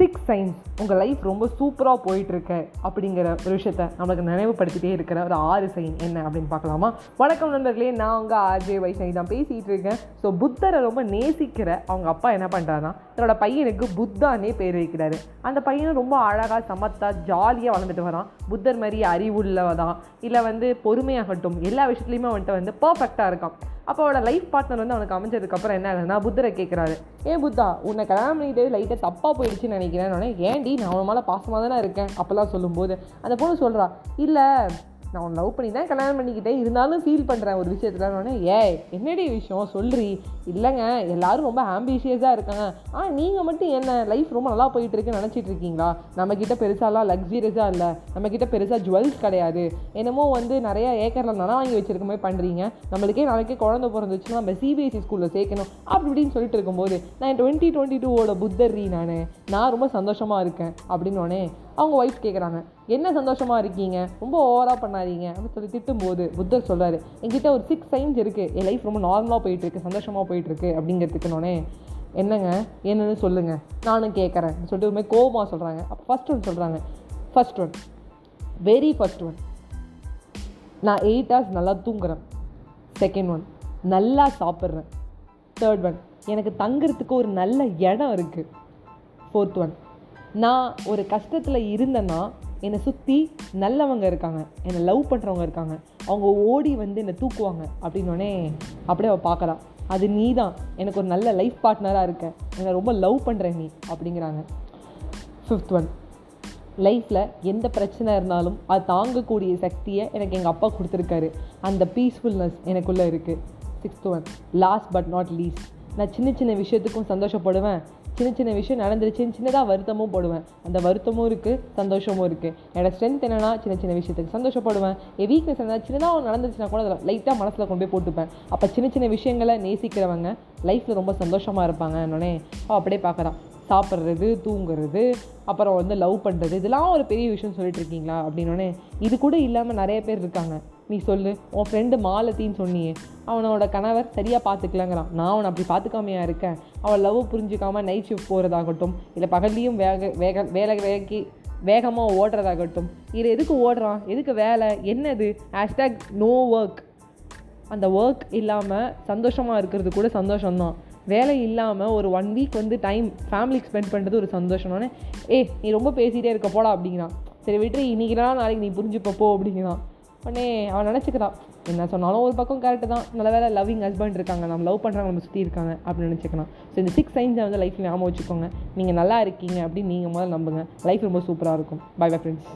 Six science உங்கள் life ரொம்ப சூப்பராக போயிட்டுருக்கு அப்படிங்கிற ஒரு விஷயத்த நம்மளுக்கு நினைவுபடுத்திகிட்டே இருக்கிற ஒரு ஆறு சைன் என்ன அப்படின்னு பார்க்கலாமா? வணக்கம் நண்பர்களே நான் உங்கள் ஆர்ஜே வைஷ்ணவி தான் பேசிகிட்டு இருக்கேன். ஸோ புத்தரை ரொம்ப நேசிக்கிற அவங்க அப்பா என்ன பண்ணுறாருன்னா தன்னோட பையனுக்கு புத்தானே பேர் வைக்கிறாரு. அந்த பையனும் ரொம்ப அழகாக சமத்தா ஜாலியாக வளர்ந்துட்டு வரான். புத்தர் மாதிரி அறிவுள்ளவதான். இல்லை வந்து பொறுமையாகட்டும் எல்லா விஷயத்துலையுமே வந்துட்டு வந்து பர்ஃபெக்டாக இருக்கான். அப்போ அவனோட லைஃப் பார்ட்னர் வந்து அவனுக்கு அமைஞ்சதுக்கப்புறம் என்ன ஆகுதுன்னா புத்தரை கேட்குறாரு ஏன் புத்தா உன்னை கல்யாணம் பண்ணிட்டு லைட்டாக தப்பாக போயிடுச்சுன்னு நினைக்கிறேன் ஏன்டி நான் அவன் மேலே பாசமாக தானே இருக்கேன்? அப்போல்லாம் சொல்லும்போது அந்த பொண்ணு சொல்கிறா இல்லை நான் உன் லவ் பண்ணி தான் கல்யாணம் பண்ணிக்கிட்டேன். இருந்தாலும் ஃபீல் பண்ணுறேன் ஒரு விஷயத்தில். உடனே ஏய் என்னடி விஷயம்? சொல்றி. இல்லைங்க எல்லாரும் ரொம்ப ஆம்பிஷியஸாக இருக்காங்க. ஆ நீங்கள் மட்டும் என்ன லைஃப் ரொம்ப நல்லா போயிட்டுருக்குன்னு நினச்சிட்டு இருக்கீங்களா? நம்மக்கிட்ட பெருசாலாம் லக்ஸரியஸாக இல்லை. நம்மக்கிட்ட பெருசாக ஜுவல்ஸ் கிடையாது. என்னமோ வந்து நிறைய ஏக்கரில் நன வாங்கி வச்சிருக்க மாதிரி பண்ணுறீங்க நம்மளுக்கே நாளைக்கே குழந்த பிறந்துச்சுன்னா நம்ம சிபிஎஸ்சி ஸ்கூலில் சேர்க்கணும். அப்படி இப்படின்னு சொல்லிட்டு இருக்கும்போது நான் டுவெண்ட்டி டுவெண்ட்டி டூவோட புத்தர்ரி நான். நான் ரொம்ப சந்தோஷமாக இருக்கேன். அப்படின்னு உடனே அவங்க ஒய்ஃப் கேட்குறாங்க என்ன சந்தோஷமாக இருக்கீங்க? ரொம்ப ஓவராக பண்ணாதீங்க. அப்படின்னு சொல்லி திட்டும்போது புத்தர் சொல்கிறாரு என்கிட்ட ஒரு சிக்ஸ் சைன்ஸ் இருக்குது என் லைஃப் ரொம்ப நார்மலாக போயிட்டுருக்கு சந்தோஷமாக போயிட்டுருக்கு அப்படிங்கிறதுக்குனோடனே என்னங்க? என்னன்னு சொல்லுங்கள் நானும் கேட்குறேன் சொல்லிட்டு ஒரு கோபமாக சொல்கிறாங்க அப்போ ஃபஸ்ட் ஒன் சொல்கிறாங்க first one very first one நான் எயிட் ஹவர்ஸ் நல்லா தூங்குறேன். செகண்ட் ஒன் நல்லா சாப்பிட்றேன். தேர்ட் ஒன் எனக்கு தங்குறதுக்கு ஒரு நல்ல இடம் இருக்குது ஃபோர்த் ஒன் நான் ஒரு கஷ்டத்தில் இருந்தேன்னா என்னை சுற்றி நல்லவங்க இருக்காங்க என்னை லவ் பண்ணுறவங்க இருக்காங்க. அவங்க ஓடி வந்து என்னை தூக்குவாங்க அப்படின்னோடனே அப்படியே அவள் பார்க்கலாம் அது நீ தான் எனக்கு ஒரு நல்ல லைஃப் பார்ட்னராக இருக்க. என்னை ரொம்ப லவ் பண்ணுற நீ அப்படிங்கிறாங்க. ஃபிஃப்த் ஒன் லைஃப்பில் எந்த பிரச்சனை இருந்தாலும் அது தாங்கக்கூடிய சக்தியை எனக்கு எங்கள் அப்பா கொடுத்துருக்காரு. அந்த பீஸ்ஃபுல்னஸ் எனக்குள்ளே இருக்குது sixth one last but not least நான் சின்ன சின்ன விஷயத்துக்கும் சந்தோஷப்படுவேன். சின்ன சின்ன விஷயம் நடந்துருச்சுன்னு சின்னதாக வருத்தமும் போடுவேன். அந்த வருத்தமும் இருக்குது சந்தோஷமும் இருக்குது என்னோடய ஸ்ட்ரென்த் என்னென்னா சின்ன சின்ன விஷயத்துக்கு சந்தோஷப்படுவேன். என் வீக்னஸ் என்ன சின்னதாக ஒன்று நடந்துச்சுன்னா கூட அதில் லைட்டாக மனசில் கொண்டு போய் போட்டுப்பேன். அப்போ சின்ன சின்ன விஷயங்களை நேசிக்கிறவங்க லைஃப்பில் ரொம்ப சந்தோஷமாக இருப்பாங்க என்னோடனே. அப்படியே பார்க்குறான் சாப்பிட்றது தூங்குறது அப்புறம் வந்து லவ் பண்ணுறது இதெல்லாம் ஒரு பெரிய விஷயம் சொல்லிட்டு இருக்கீங்களா? அப்படின்னோடனே இது கூட இல்லாமல் நிறைய பேர் இருக்காங்க. நீ சொல்லு உன் ஃப்ரெண்டு மாலத்தின்னு சொன்னியே. அவனோட கணவர் சரியாக பார்த்துக்கலங்கிறான் நான் அவனை அப்படி பார்த்துக்காமையாக இருக்கேன். அவன் லவ் புரிஞ்சுக்காமல் நைட் ஷிஃப்ட் போகிறதாகட்டும் இல்லை பகல்லையும் வேக வேக வேலை வேலைக்கு வேகமாக ஓடுறதாகட்டும். இது எதுக்கு ஓடுறான்? எதுக்கு வேலை? என்னது? ஹேஷ்டேக் நோ ஒர்க் அந்த ஒர்க் இல்லாமல் சந்தோஷமாக இருக்கிறது கூட சந்தோஷம்தான். வேலை இல்லாமல் ஒரு ஒன் வீக் வந்து டைம் ஃபேமிலிக்கு ஸ்பெண்ட் பண்ணுறது ஒரு சந்தோஷம்னே ஏ நீ ரொம்ப பேசிகிட்டே இருக்க போடா அப்படிங்கிறான். சரி விட்டு இன்றைக்கினா நாளைக்கு நீ புரிஞ்சுப்ப அப்படிங்கிறான். உடனே அவன் நினச்சிக்கிறான். என்ன சொன்னாலும் ஒரு பக்கம் கரெக்டு தான். நல்ல வேலை லவ்விங் ஹஸ்பண்ட் இருக்காங்க. நம்ம லவ் பண்ணுறாங்க நம்ம சுற்றி இருக்காங்க அப்படின்னு நினச்சிக்கலாம் ஸோ இந்த சிக்ஸ் சைன்ஸை வந்து லைஃப்பில் ஞாபகம் வச்சுக்கோங்க. நீங்கள் நல்லா இருக்கீங்க அப்படின்னு நீங்கள் முதல்ல நம்புங்க. லைஃப் ரொம்ப சூப்பராக இருக்கும். By bye friends